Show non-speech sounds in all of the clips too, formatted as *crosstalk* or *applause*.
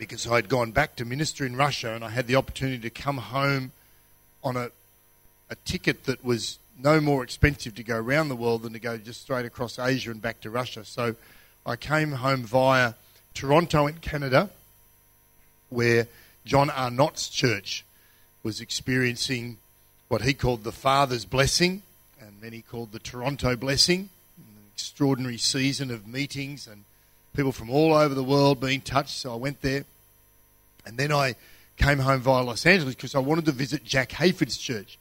because I'd gone back to minister in Russia and I had the opportunity to come home on a, a ticket that was no more expensive to go around the world than to go just straight across Asia and back to Russia. So I came home via Toronto in Canada, where John Arnott's church was experiencing what he called the Father's blessing, and many called the Toronto blessing. An extraordinary season of meetings and people from all over the world being touched. So I went there, and then I came home via Los Angeles because I wanted to visit Jack Hayford's church.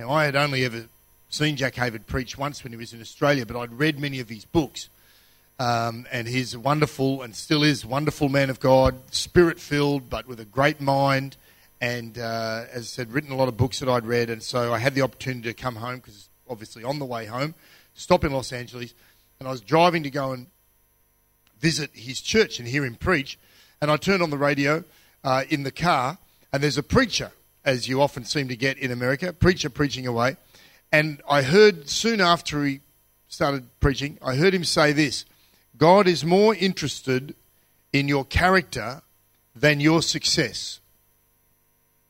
Now I had only ever seen Jack Hayford preach once when he was in Australia, but I'd read many of his books. Um, and he's a wonderful and still is wonderful man of God, spirit filled, but with a great mind and uh, as I said, written a lot of books that I'd read, and so I had the opportunity to come home because obviously on the way home, stop in Los Angeles, and I was driving to go and visit his church and hear him preach, and I turned on the radio uh, in the car, and there's a preacher, as you often seem to get in America, preacher preaching away, and I heard soon after he started preaching, I heard him say this: God is more interested in your character than your success.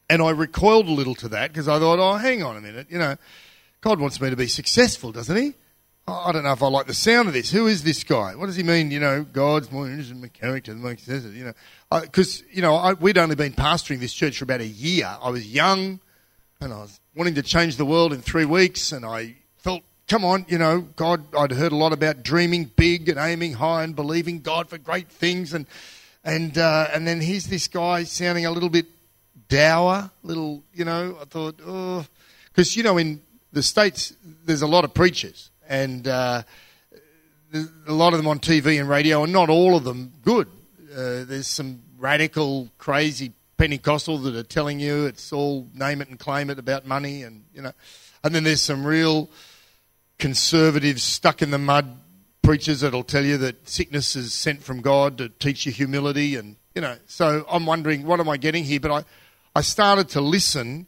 And I recoiled a little to that because I thought, oh, hang on a minute. You know, God wants me to be successful, doesn't he? I don't know if I like the sound of this. Who is this guy? What does he mean? You know, God's more interested in my character than my success. You know, because you know I, we'd only been pastoring this church for about a year. I was young, and I was wanting to change the world in three weeks, and I felt, come on, you know, God. I'd heard a lot about dreaming big and aiming high and believing God for great things, and and uh, and then here's this guy sounding a little bit dour, little, you know, I thought, oh, because, you know, in the States, there's a lot of preachers, and uh, a lot of them on TV and radio, and not all of them good. Uh, there's some radical, crazy Pentecostal that are telling you it's all name it and claim it about money, and, you know, and then there's some real conservative, stuck in the mud preachers that'll tell you that sickness is sent from God to teach you humility, and, you know, so I'm wondering, what am I getting here? But I, I started to listen,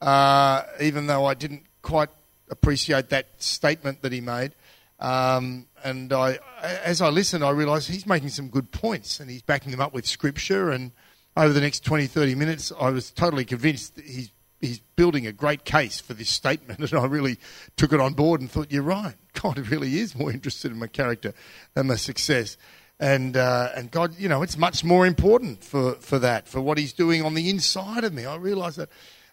uh, even though I didn't quite appreciate that statement that he made. Um, and I, as I listened, I realised he's making some good points and he's backing them up with scripture. And over the next 20, 30 minutes, I was totally convinced he's, he's building a great case for this statement. *laughs* And I really took it on board and thought, you're right. God really is more interested in my character than my success and uh, and God, you know, it's much more important for, for that, for what He's doing on the inside of me. I realise that.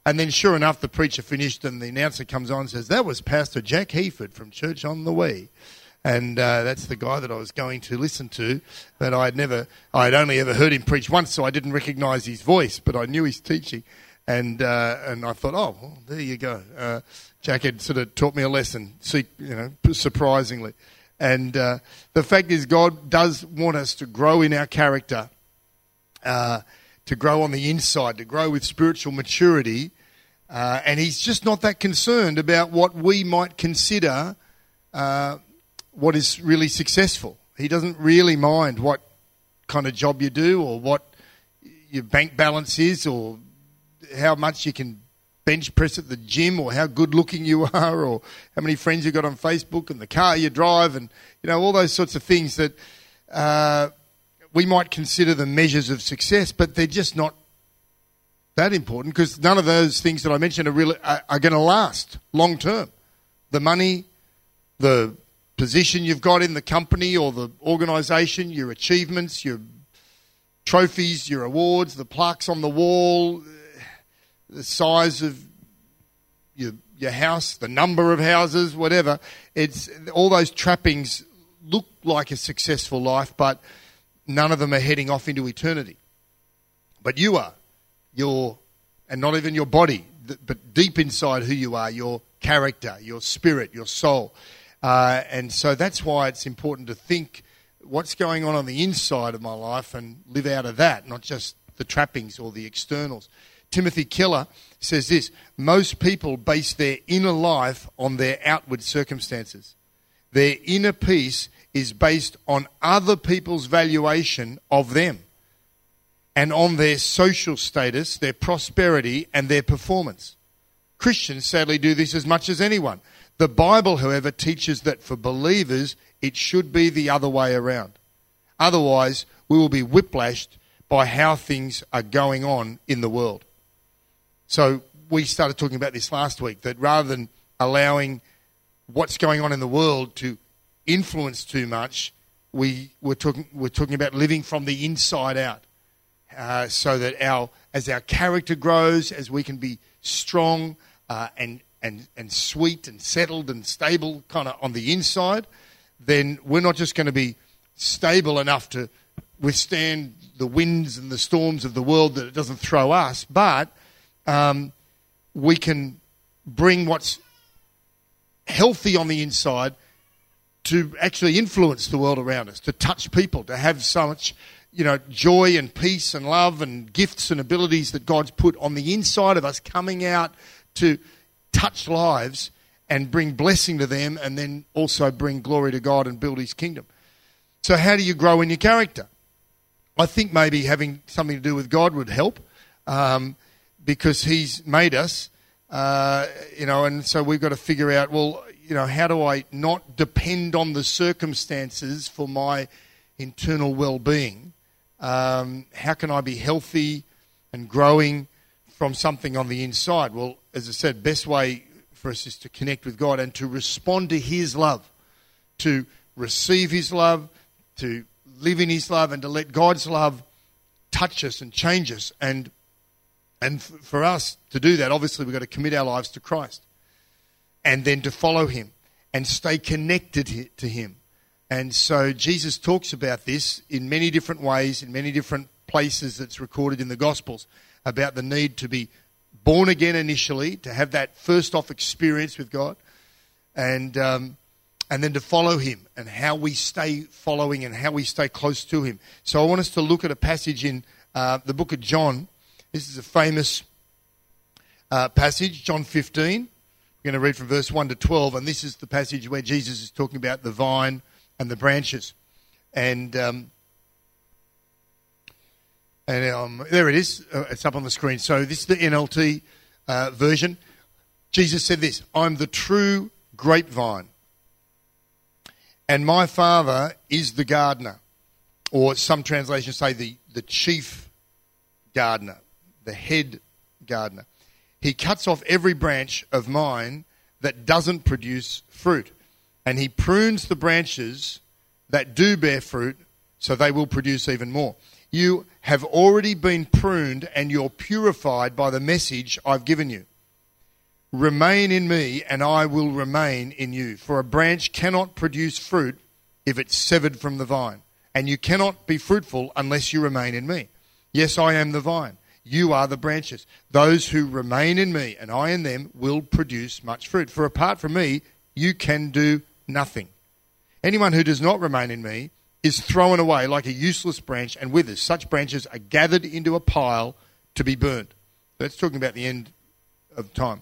And then, sure enough, the preacher finished, and the announcer comes on and says, "That was Pastor Jack Hayford from Church on the Way." And uh, that's the guy that I was going to listen to, but I'd never, I'd only ever heard him preach once, so I didn't recognise his voice, but I knew his teaching, and uh, and I thought, oh, well, there you go. Uh, Jack had sort of taught me a lesson, you know, surprisingly. And uh, the fact is, God does want us to grow in our character, uh, to grow on the inside, to grow with spiritual maturity. Uh, and He's just not that concerned about what we might consider uh, what is really successful. He doesn't really mind what kind of job you do or what your bank balance is or how much you can bench press at the gym or how good looking you *laughs* are or how many friends you got on Facebook and the car you drive and you know all those sorts of things that uh, we might consider the measures of success, but they're just not that important because none of those things that I mentioned are really are, are going to last long term. The money, the position you've got in the company or the organisation, your achievements, your trophies, your awards, the plaques on the wall, the size of your, your house, the number of houses, whatever. It's all those trappings look like a successful life, but none of them are heading off into eternity. But you are. Your, and not even your body, but deep inside who you are, your character, your spirit, your soul. Uh, and so that's why it's important to think what's going on on the inside of my life and live out of that, not just the trappings or the externals. Timothy Keller says this most people base their inner life on their outward circumstances. Their inner peace is based on other people's valuation of them and on their social status, their prosperity, and their performance. Christians sadly do this as much as anyone. The Bible, however, teaches that for believers, it should be the other way around. Otherwise, we will be whiplashed by how things are going on in the world. So, we started talking about this last week that rather than allowing what's going on in the world to influence too much, we were talking, we're talking about living from the inside out. Uh, so that our as our character grows, as we can be strong uh, and and and sweet and settled and stable, kind of on the inside, then we're not just going to be stable enough to withstand the winds and the storms of the world that it doesn't throw us, but um, we can bring what's healthy on the inside to actually influence the world around us, to touch people, to have so much, you know, joy and peace and love and gifts and abilities that God's put on the inside of us coming out to touch lives and bring blessing to them and then also bring glory to God and build his kingdom. So how do you grow in your character? I think maybe having something to do with God would help um, because he's made us, uh, you know, and so we've got to figure out, well, you know, how do I not depend on the circumstances for my internal well-being? Um, how can I be healthy and growing from something on the inside? Well, as I said, best way for us is to connect with God and to respond to His love, to receive His love, to live in His love, and to let God's love touch us and change us. And and for us to do that, obviously, we've got to commit our lives to Christ and then to follow him and stay connected to him. And so Jesus talks about this in many different ways, in many different places that's recorded in the Gospels, about the need to be born again initially, to have that first off experience with God, and, um, and then to follow him and how we stay following and how we stay close to him. So I want us to look at a passage in uh, the book of John. This is a famous uh, passage, John 15 We're going to read from verse 1 to 12, and this is the passage where Jesus is talking about the vine and the branches. And, um, and um, there it is. Uh, it's up on the screen. So this is the NLT uh, version. Jesus said this I'm the true grapevine, and my Father is the gardener. Or some translations say the, the chief gardener, the head gardener. He cuts off every branch of mine that doesn't produce fruit. And he prunes the branches that do bear fruit so they will produce even more. You have already been pruned and you're purified by the message I've given you. Remain in me and I will remain in you. For a branch cannot produce fruit if it's severed from the vine. And you cannot be fruitful unless you remain in me. Yes, I am the vine you are the branches. Those who remain in me and I in them will produce much fruit. For apart from me, you can do nothing. Anyone who does not remain in me is thrown away like a useless branch and withers. Such branches are gathered into a pile to be burned. That's talking about the end of time.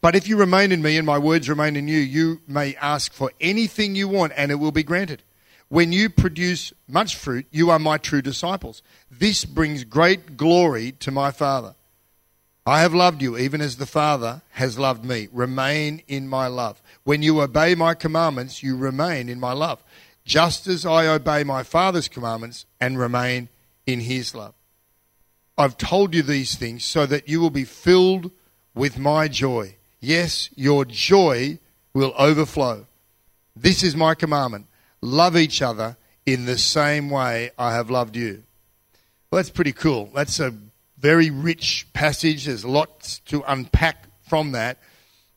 But if you remain in me and my words remain in you, you may ask for anything you want and it will be granted. When you produce much fruit, you are my true disciples. This brings great glory to my Father. I have loved you even as the Father has loved me. Remain in my love. When you obey my commandments, you remain in my love, just as I obey my Father's commandments and remain in his love. I've told you these things so that you will be filled with my joy. Yes, your joy will overflow. This is my commandment love each other in the same way I have loved you. Well, that's pretty cool. That's a very rich passage. There's lots to unpack from that.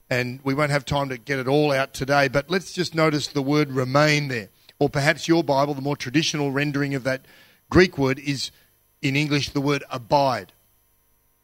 And we won't have time to get it all out today, but let's just notice the word remain there. Or perhaps your Bible, the more traditional rendering of that Greek word, is in English the word abide.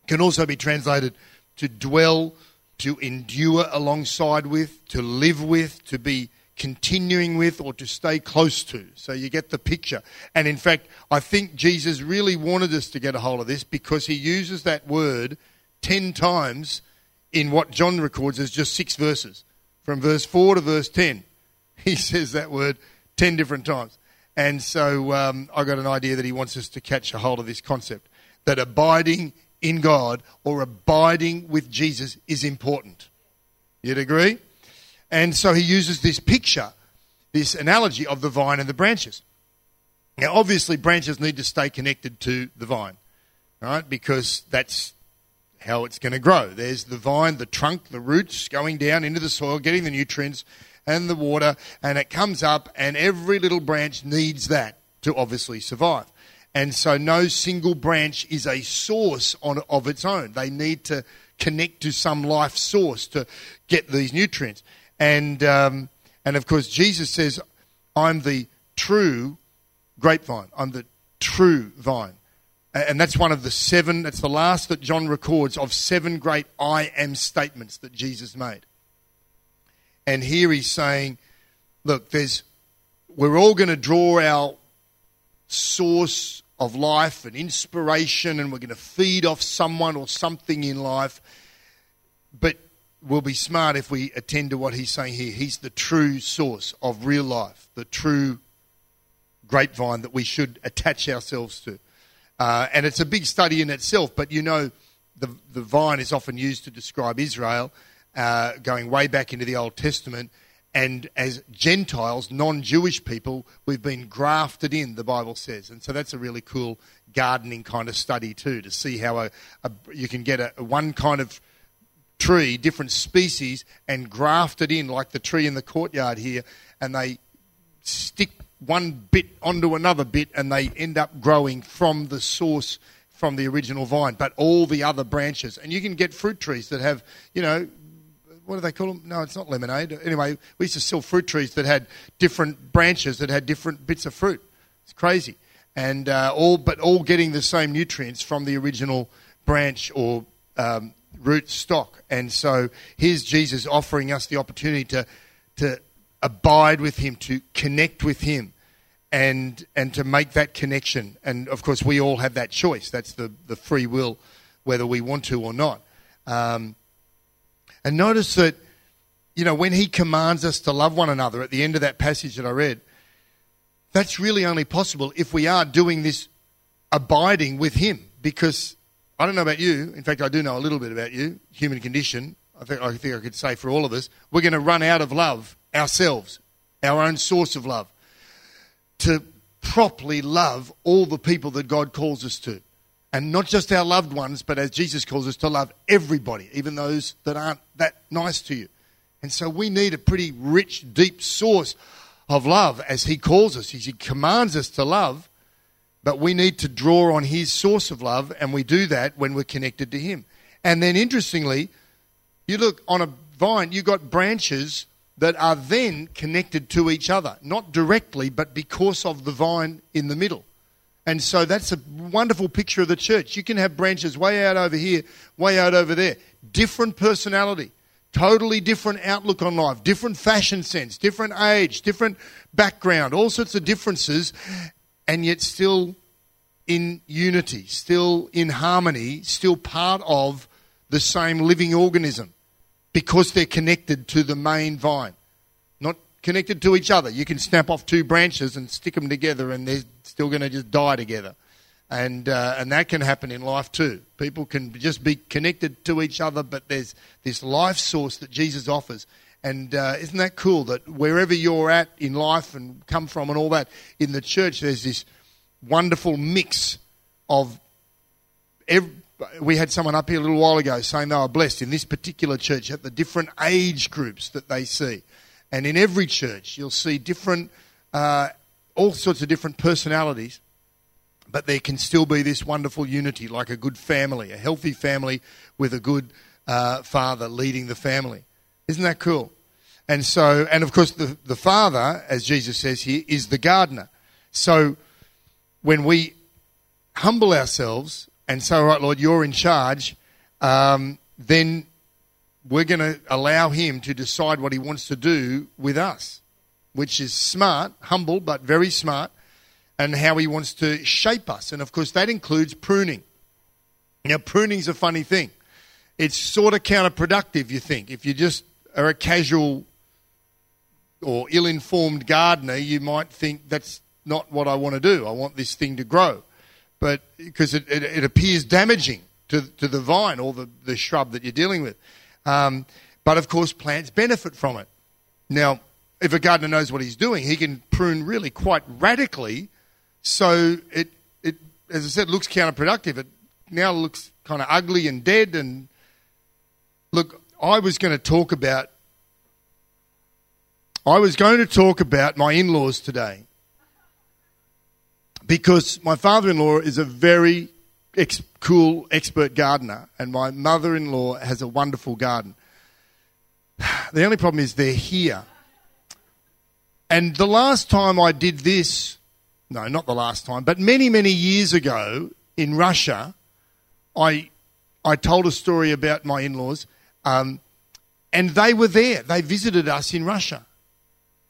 Can also be translated to dwell, to endure alongside with, to live with, to be continuing with or to stay close to. So you get the picture. And in fact, I think Jesus really wanted us to get a hold of this because he uses that word 10 times in what John records as just six verses. From verse 4 to verse 10, *laughs* he says that word 10 different times. And so um, I got an idea that he wants us to catch a hold of this concept that abiding in God or abiding with Jesus is important. You'd agree? And so he uses this picture, this analogy of the vine and the branches. Now, obviously, branches need to stay connected to the vine, right? Because that's how it's going to grow. There's the vine, the trunk, the roots going down into the soil, getting the nutrients and the water, and it comes up, and every little branch needs that to obviously survive. And so, no single branch is a source on, of its own. They need to connect to some life source to get these nutrients. And, um, and of course, Jesus says, I'm the true grapevine. I'm the true vine. And that's one of the seven, that's the last that John records of seven great I am statements that Jesus made. And here he's saying, look, there's, we're all going to draw our source of life and inspiration, and we're going to feed off someone or something in life. But we'll be smart if we attend to what he's saying here. He's the true source of real life, the true grapevine that we should attach ourselves to. Uh, and it's a big study in itself, but you know, the, the vine is often used to describe Israel, uh, going way back into the Old Testament. And as Gentiles, non Jewish people, we've been grafted in, the Bible says. And so that's a really cool gardening kind of study, too, to see how a, a you can get a, one kind of tree, different species, and graft it in, like the tree in the courtyard here, and they stick one bit onto another bit, and they end up growing from the source, from the original vine, but all the other branches. And you can get fruit trees that have, you know, what do they call them? No, it's not lemonade. Anyway, we used to sell fruit trees that had different branches that had different bits of fruit. It's crazy, and uh, all but all getting the same nutrients from the original branch or um, root stock. And so here's Jesus offering us the opportunity to, to abide with him, to connect with him, and, and to make that connection. And of course, we all have that choice. That's the, the free will, whether we want to or not. Um, and notice that, you know, when he commands us to love one another at the end of that passage that I read, that's really only possible if we are doing this abiding with him because I don't know about you. In fact, I do know a little bit about you, human condition. I think I, think I could say for all of us, we're going to run out of love ourselves, our own source of love, to properly love all the people that God calls us to. And not just our loved ones, but as Jesus calls us to love everybody, even those that aren't that nice to you. And so we need a pretty rich, deep source of love as He calls us. He commands us to love. But we need to draw on His source of love, and we do that when we're connected to Him. And then, interestingly, you look on a vine, you've got branches that are then connected to each other, not directly, but because of the vine in the middle. And so that's a wonderful picture of the church. You can have branches way out over here, way out over there. Different personality, totally different outlook on life, different fashion sense, different age, different background, all sorts of differences and yet still in unity, still in harmony, still part of the same living organism because they're connected to the main vine, not connected to each other. You can snap off two branches and stick them together and they're still going to just die together. And, uh, and that can happen in life too. People can just be connected to each other, but there's this life source that Jesus offers. And uh, isn't that cool that wherever you're at in life and come from and all that, in the church there's this wonderful mix of. Every, we had someone up here a little while ago saying they were blessed in this particular church at the different age groups that they see. And in every church, you'll see different, uh, all sorts of different personalities, but there can still be this wonderful unity, like a good family, a healthy family with a good uh, father leading the family. Isn't that cool? And so, and of course, the, the Father, as Jesus says here, is the gardener. So when we humble ourselves and say, all right, Lord, you're in charge, um, then we're going to allow Him to decide what He wants to do with us. which is smart, humble, but very smart, and how He wants to shape us. And of course, that includes pruning. Now, pruning's a funny thing. It's sort of counterproductive, you think. If you just are a casual or ill informed gardener, you might think that's not what I want to do. I want this thing to grow. But because it, it, it appears damaging to, to the vine or the, the shrub that you're dealing with. Um, but of course, plants benefit from it. Now, if a gardener knows what he's doing, he can prune really quite radically. So it, it as I said, looks counterproductive. It now looks kind of ugly and dead. And look, I was going to talk about. I was going to talk about my in-laws today because my father-in-law is a very ex- cool expert gardener, and my mother-in-law has a wonderful garden. *sighs* The only problem is they're here. And the last time I did this, no, not the last time, but many, many years ago in Russia, I, I told a story about my in laws, um, and they were there. They visited us in Russia.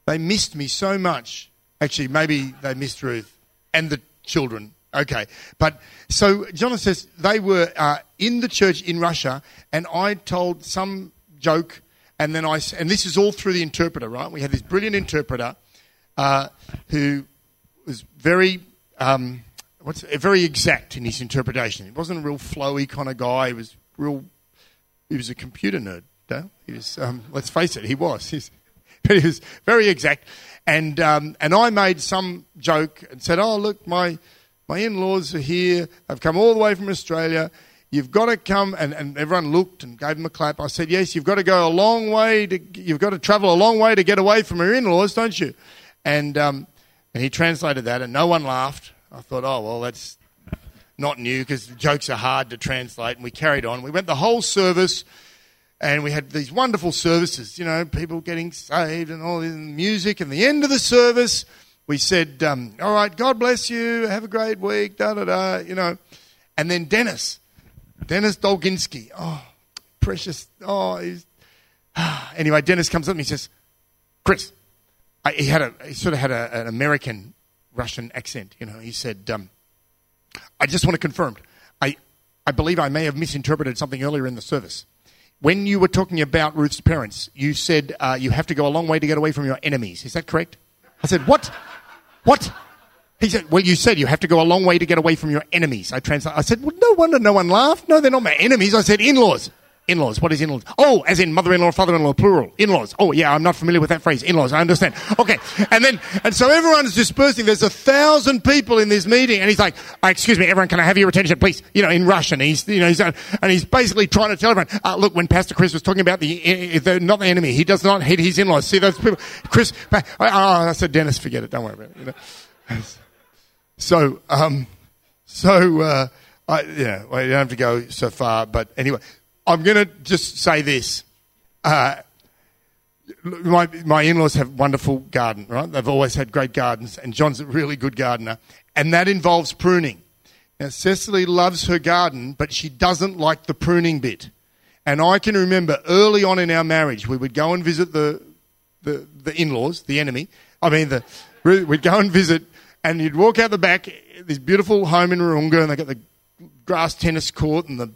They missed me so much. Actually, maybe they missed Ruth and the children. Okay. But so Jonathan says they were uh, in the church in Russia, and I told some joke and then I, and this is all through the interpreter, right? We had this brilliant interpreter uh, who was very, um, what's very exact in his interpretation. He wasn't a real flowy kind of guy. He was real. He was a computer nerd. No? He was. Um, let's face it, he was. He's, *laughs* but he was very exact. And um, and I made some joke and said, "Oh, look, my my in-laws are here. They've come all the way from Australia." You've got to come, and, and everyone looked and gave him a clap. I said, Yes, you've got to go a long way, to, you've got to travel a long way to get away from your in laws, don't you? And, um, and he translated that, and no one laughed. I thought, Oh, well, that's not new because jokes are hard to translate. And we carried on. We went the whole service, and we had these wonderful services, you know, people getting saved and all this music. And the end of the service, we said, um, All right, God bless you, have a great week, da da da, you know. And then Dennis, Dennis Dolginski. Oh, precious. Oh, he's. *sighs* anyway, Dennis comes up and he says, Chris, I, he had a he sort of had a, an American Russian accent. You know, he said, um, I just want to confirm. I I believe I may have misinterpreted something earlier in the service. When you were talking about Ruth's parents, you said uh, you have to go a long way to get away from your enemies. Is that correct? I said, what? What? He said, well, you said you have to go a long way to get away from your enemies. I translate. I said, well, no wonder no one laughed. No, they're not my enemies. I said, in-laws. In-laws. What is in-laws? Oh, as in mother-in-law, father-in-law, plural. In-laws. Oh, yeah, I'm not familiar with that phrase. In-laws. I understand. Okay. And then, and so everyone's dispersing. There's a thousand people in this meeting. And he's like, oh, excuse me, everyone, can I have your attention, please? You know, in Russian. He's, you know, he's, and he's basically trying to tell everyone, uh, look, when Pastor Chris was talking about the, the, not the enemy, he does not hate his in-laws. See those people? Chris, oh, I said, Dennis, forget it. Don't worry about it. You know? *laughs* So, um, so uh, I, yeah, well, you don't have to go so far, but anyway, I'm going to just say this. Uh, my my in-laws have wonderful garden, right? They've always had great gardens, and John's a really good gardener, and that involves pruning. Now, Cecily loves her garden, but she doesn't like the pruning bit. And I can remember early on in our marriage, we would go and visit the the, the in-laws, the enemy. I mean, the we'd go and visit and you'd walk out the back, this beautiful home in Wahroonga, and they got the grass tennis court and the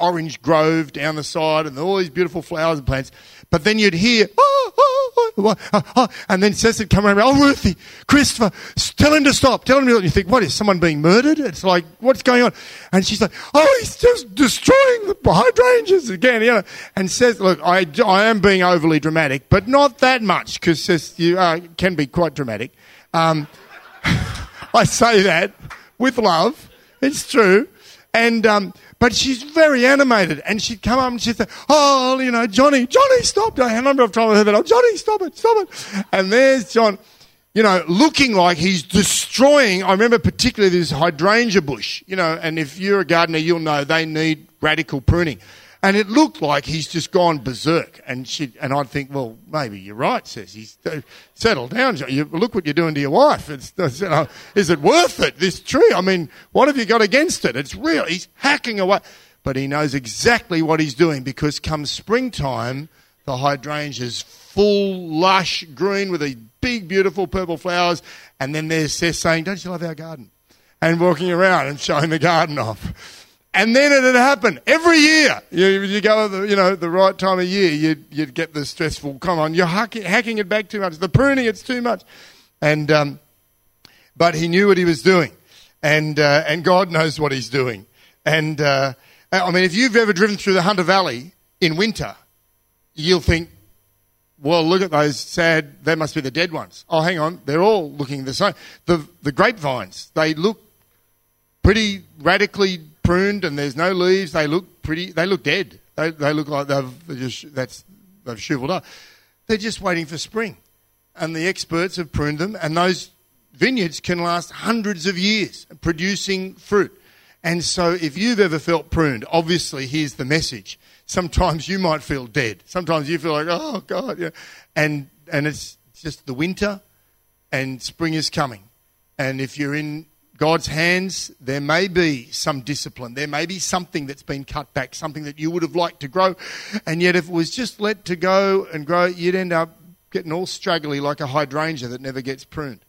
orange grove down the side and all these beautiful flowers and plants. But then you'd hear, oh, oh, oh, and then Cecil would come around, oh, Ruthie, Christopher, tell him to stop, tell him to stop. You think, what, is someone being murdered? It's like, what's going on? And she's like, oh, he's just destroying the hydrangeas again, you know. And says, look, I, I am being overly dramatic, but not that much, because you uh, can be quite dramatic. Um, *laughs* I say that with love. It's true. And, um, but she's very animated, and she'd come up and she'd say, "Oh, you know, Johnny, Johnny, stop!" A number of times I heard that, "Oh, Johnny, stop it, stop it!" And there's John, you know, looking like he's destroying. I remember particularly this hydrangea bush, you know, and if you're a gardener, you'll know they need radical pruning. And it looked like he's just gone berserk. And she, and I'd think, well, maybe you're right, says he's uh, settled down. You, look what you're doing to your wife. It's, you know, is it worth it? This tree. I mean, what have you got against it? It's real. He's hacking away, but he knows exactly what he's doing because come springtime, the hydrangea's full, lush green with the big, beautiful purple flowers. And then there's Seth saying, Don't you love our garden? And walking around and showing the garden off. And then it had happened every year. You, you go at the, you know, the right time of year, you'd, you'd get the stressful, come on, you're hacking, hacking it back too much. The pruning, it's too much. And, um, but he knew what he was doing. And, uh, and God knows what he's doing. And, uh, I mean, if you've ever driven through the Hunter Valley in winter, you'll think, well, look at those sad, they must be the dead ones. Oh, hang on, they're all looking the same. The, the grapevines, they look pretty radically pruned and there's no leaves. They look pretty, they look dead. They, they look like they've, just, that's, they've shriveled up. They're just waiting for spring. And the experts have pruned them, and those vineyards can last hundreds of years producing fruit. And so, if you've ever felt pruned, obviously, here's the message sometimes you might feel dead. Sometimes you feel like, oh God, yeah. and and it's just the winter, and spring is coming. And if you're in God's hands, there may be some discipline. There may be something that's been cut back, something that you would have liked to grow. And yet, if it was just let to go and grow, you'd end up getting all straggly like a hydrangea that never gets pruned.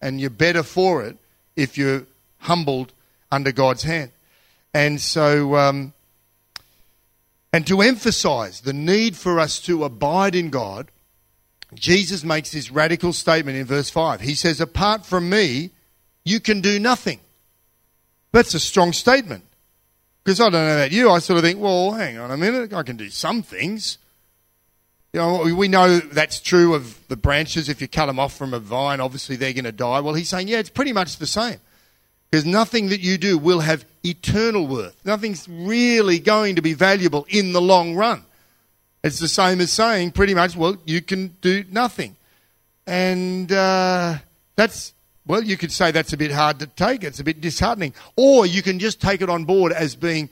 And you're better for it if you're humbled under God's hand. And so, um, and to emphasize the need for us to abide in God, Jesus makes this radical statement in verse 5. He says, Apart from me, you can do nothing. That's a strong statement. Because I don't know about you, I sort of think, well, hang on a minute, I can do some things. You know, we know that's true of the branches. If you cut them off from a vine, obviously they're going to die. Well, he's saying, yeah, it's pretty much the same. Because nothing that you do will have eternal worth. Nothing's really going to be valuable in the long run. It's the same as saying, pretty much, well, you can do nothing. And uh, that's, well, you could say that's a bit hard to take. It's a bit disheartening. Or you can just take it on board as being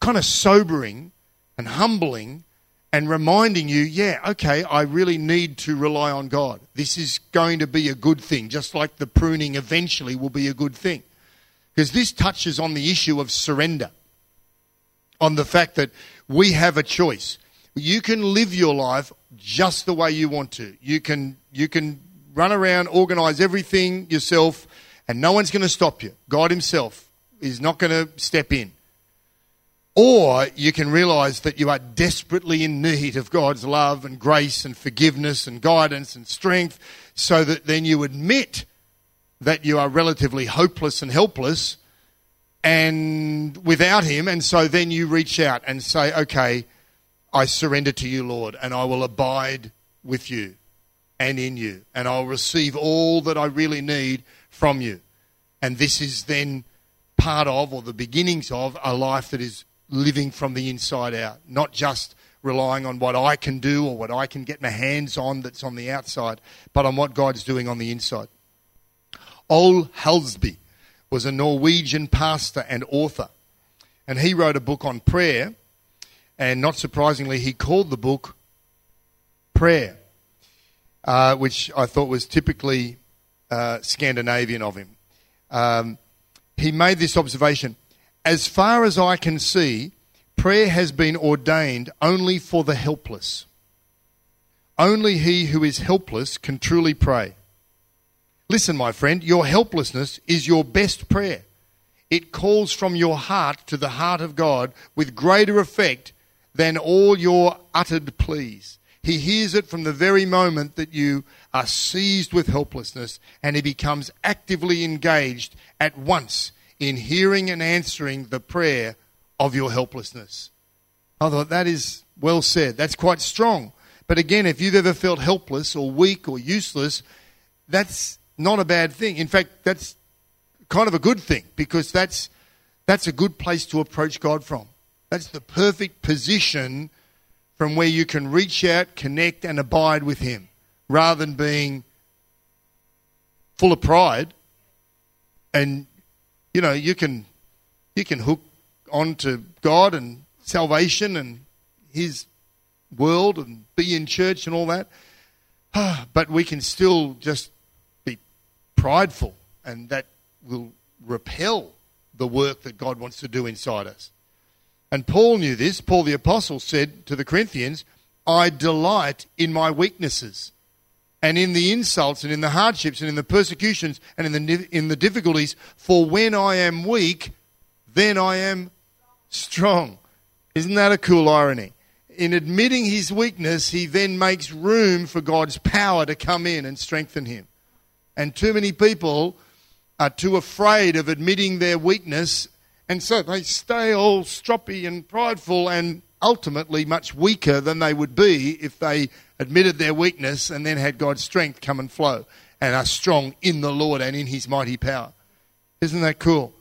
kind of sobering and humbling and reminding you, yeah, okay, I really need to rely on God. This is going to be a good thing, just like the pruning eventually will be a good thing. Because this touches on the issue of surrender, on the fact that we have a choice. You can live your life just the way you want to. You can, you can run around, organize everything yourself, and no one's going to stop you. God Himself is not going to step in. Or you can realize that you are desperately in need of God's love and grace and forgiveness and guidance and strength, so that then you admit that you are relatively hopeless and helpless and without Him, and so then you reach out and say, Okay, I surrender to you, Lord, and I will abide with you and in you, and I'll receive all that I really need from you. And this is then part of, or the beginnings of, a life that is living from the inside out, not just relying on what I can do or what I can get my hands on that's on the outside, but on what God's doing on the inside. Ole Hallesby was a Norwegian pastor and author, and he wrote a book on prayer, and not surprisingly, he called the book Prayer, uh, which I thought was typically uh, Scandinavian of him. Um, he made this observation as far as I can see, prayer has been ordained only for the helpless. Only he who is helpless can truly pray. Listen, my friend, your helplessness is your best prayer. It calls from your heart to the heart of God with greater effect than all your uttered pleas. He hears it from the very moment that you are seized with helplessness and he becomes actively engaged at once in hearing and answering the prayer of your helplessness. I thought that is well said. That's quite strong. But again, if you've ever felt helpless or weak or useless, that's not a bad thing. In fact, that's kind of a good thing because that's, that's a good place to approach God from. That's the perfect position from where you can reach out, connect, and abide with Him rather than being full of pride and you know, you can you can hook onto God and salvation and His world and be in church and all that, ah, but we can still just be prideful, and that will repel the work that God wants to do inside us. And Paul knew this. Paul the Apostle said to the Corinthians, I delight in my weaknesses. and in the insults and in the hardships and in the persecutions and in the, in the difficulties. For when I am weak, then I am strong. Isn't that a cool irony? In admitting his weakness, he then makes room for God's power to come in and strengthen him. And too many people are too afraid of admitting their weakness, and so they stay all stroppy and prideful and ultimately much weaker than they would be if they admitted their weakness and then had God's strength come and flow and are strong in the Lord and in his mighty power. Isn't that cool?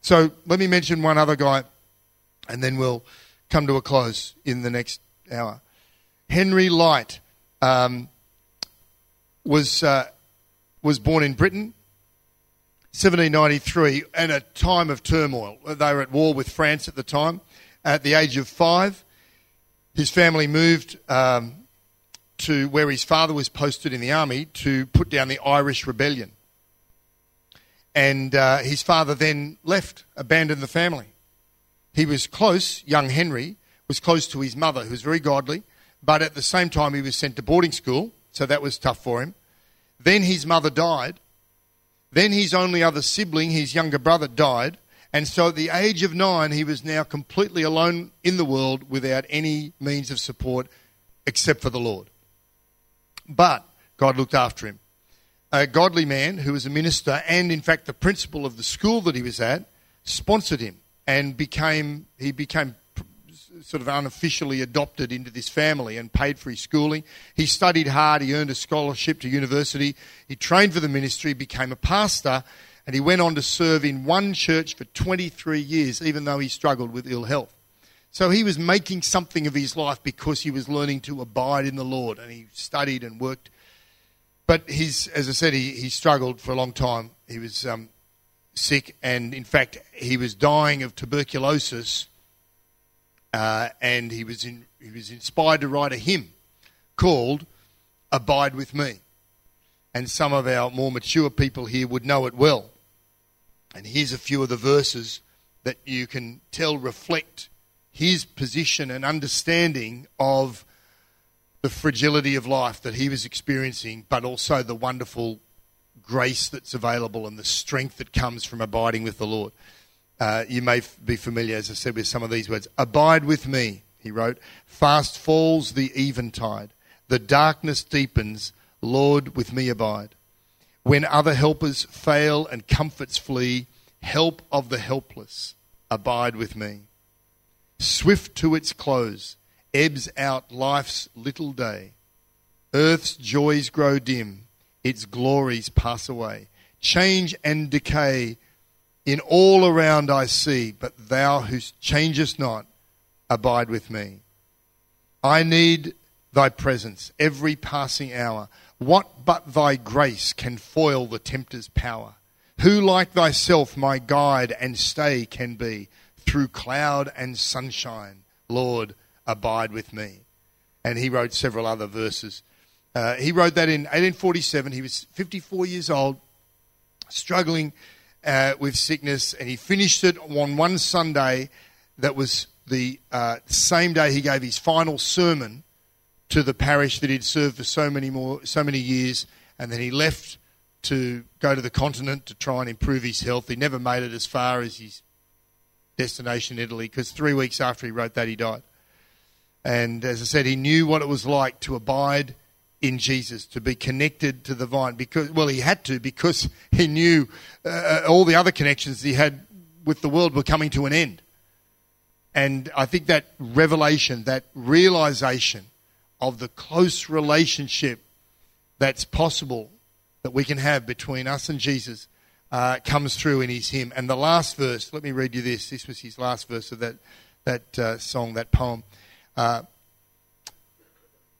So let me mention one other guy and then we'll come to a close in the next hour. Henry Lyte um, was, uh, was born in Britain, 1793, at a time of turmoil. They were at war with France at the time. At the age of five, his family moved um, to where his father was posted in the army to put down the Irish rebellion. And uh, his father then left, abandoned the family. He was close, young Henry was close to his mother, who was very godly, but at the same time he was sent to boarding school, so that was tough for him. Then his mother died. Then his only other sibling, his younger brother, died. And so at the age of nine, he was now completely alone in the world without any means of support except for the Lord. But God looked after him. A godly man who was a minister and, in fact, the principal of the school that he was at sponsored him and became he became sort of unofficially adopted into this family and paid for his schooling. He studied hard. He earned a scholarship to university. He trained for the ministry, became a pastor, and he went on to serve in one church for 23 years, even though he struggled with ill health. So he was making something of his life because he was learning to abide in the Lord, and he studied and worked. But his, as I said, he, he struggled for a long time. He was um, sick, and in fact, he was dying of tuberculosis. Uh, and he was in, he was inspired to write a hymn called "Abide with Me." And some of our more mature people here would know it well. And here's a few of the verses that you can tell reflect his position and understanding of the fragility of life that he was experiencing, but also the wonderful grace that's available and the strength that comes from abiding with the Lord. Uh, you may f- be familiar, as I said, with some of these words. Abide with me, he wrote. Fast falls the eventide. The darkness deepens. Lord, with me abide. When other helpers fail and comforts flee, help of the helpless, abide with me. Swift to its close, ebbs out life's little day. Earth's joys grow dim, its glories pass away. Change and decay in all around I see, but thou who changest not, abide with me. I need thy presence every passing hour. What but thy grace can foil the tempter's power? Who like thyself my guide and stay can be? Through cloud and sunshine, Lord, abide with me. And he wrote several other verses. Uh, he wrote that in 1847. He was 54 years old, struggling uh, with sickness, and he finished it on one Sunday that was the uh, same day he gave his final sermon to the parish that he'd served for so many more, so many years, and then he left to go to the continent to try and improve his health. He never made it as far as his destination, Italy, because three weeks after he wrote that, he died. And as I said, he knew what it was like to abide in Jesus, to be connected to the vine. Because, well, he had to because he knew uh, all the other connections he had with the world were coming to an end. And I think that revelation, that realization of the close relationship that's possible that we can have between us and Jesus uh, comes through in his hymn. And the last verse, let me read you this. This was his last verse of that, that uh, song, that poem.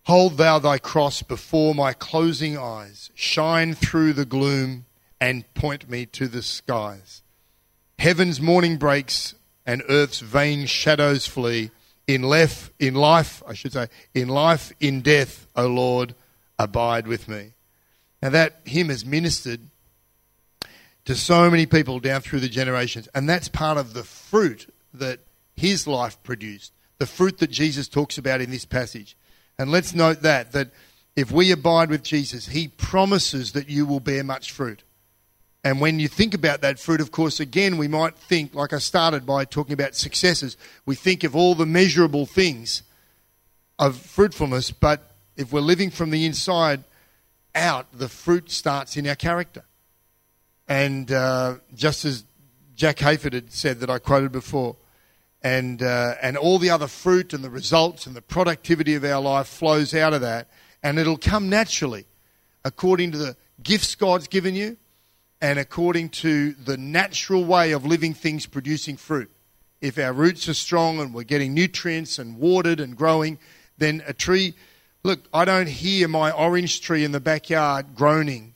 Hold thou thy cross before my closing eyes, shine through the gloom and point me to the skies. Heaven's morning breaks and earth's vain shadows flee in life, in life, I should say, in life, in death, O Lord, abide with me. Now that hymn has ministered to so many people down through the generations, and that's part of the fruit that his life produced, the fruit that Jesus talks about in this passage. And let's note that that if we abide with Jesus, He promises that you will bear much fruit. And when you think about that fruit, of course, again, we might think, like I started by talking about successes, we think of all the measurable things of fruitfulness, but if we're living from the inside out, the fruit starts in our character. And uh, just as Jack Hayford had said that I quoted before, and, uh, and all the other fruit and the results and the productivity of our life flows out of that, and it'll come naturally according to the gifts God's given you and according to the natural way of living things producing fruit. If our roots are strong and we're getting nutrients and watered and growing, then a tree. Look, I don't hear my orange tree in the backyard groaning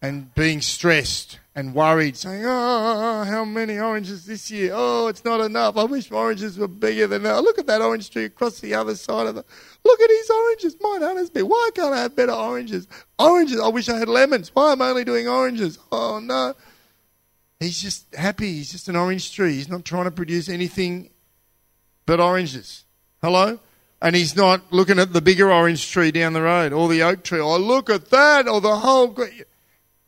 and being stressed and worried, saying, Oh, how many oranges this year? Oh, it's not enough. I wish oranges were bigger than that. Look at that orange tree across the other side of the. Look at these oranges. Mine aren't as big. Why can't I have better oranges? Oranges. I wish I had lemons. Why am I only doing oranges? Oh, no. He's just happy. He's just an orange tree. He's not trying to produce anything but oranges. Hello? And he's not looking at the bigger orange tree down the road or the oak tree. Oh, look at that. Or the whole.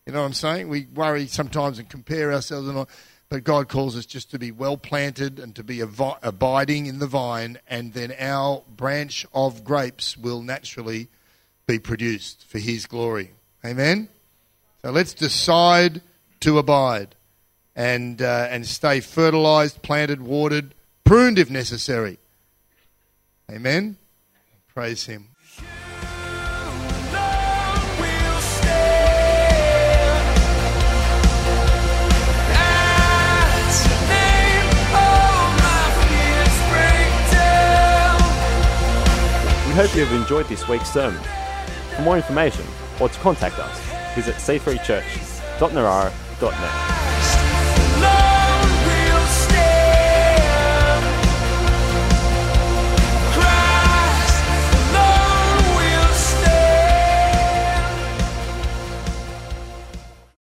You know what I'm saying? We worry sometimes and compare ourselves and all, but God calls us just to be well planted and to be abiding in the vine, and then our branch of grapes will naturally be produced for His glory. Amen. So let's decide to abide and uh, and stay fertilized, planted, watered, pruned if necessary. Amen. Praise Him. Hope you have enjoyed this week's sermon. For more information or to contact us, visit c3church.narara.net.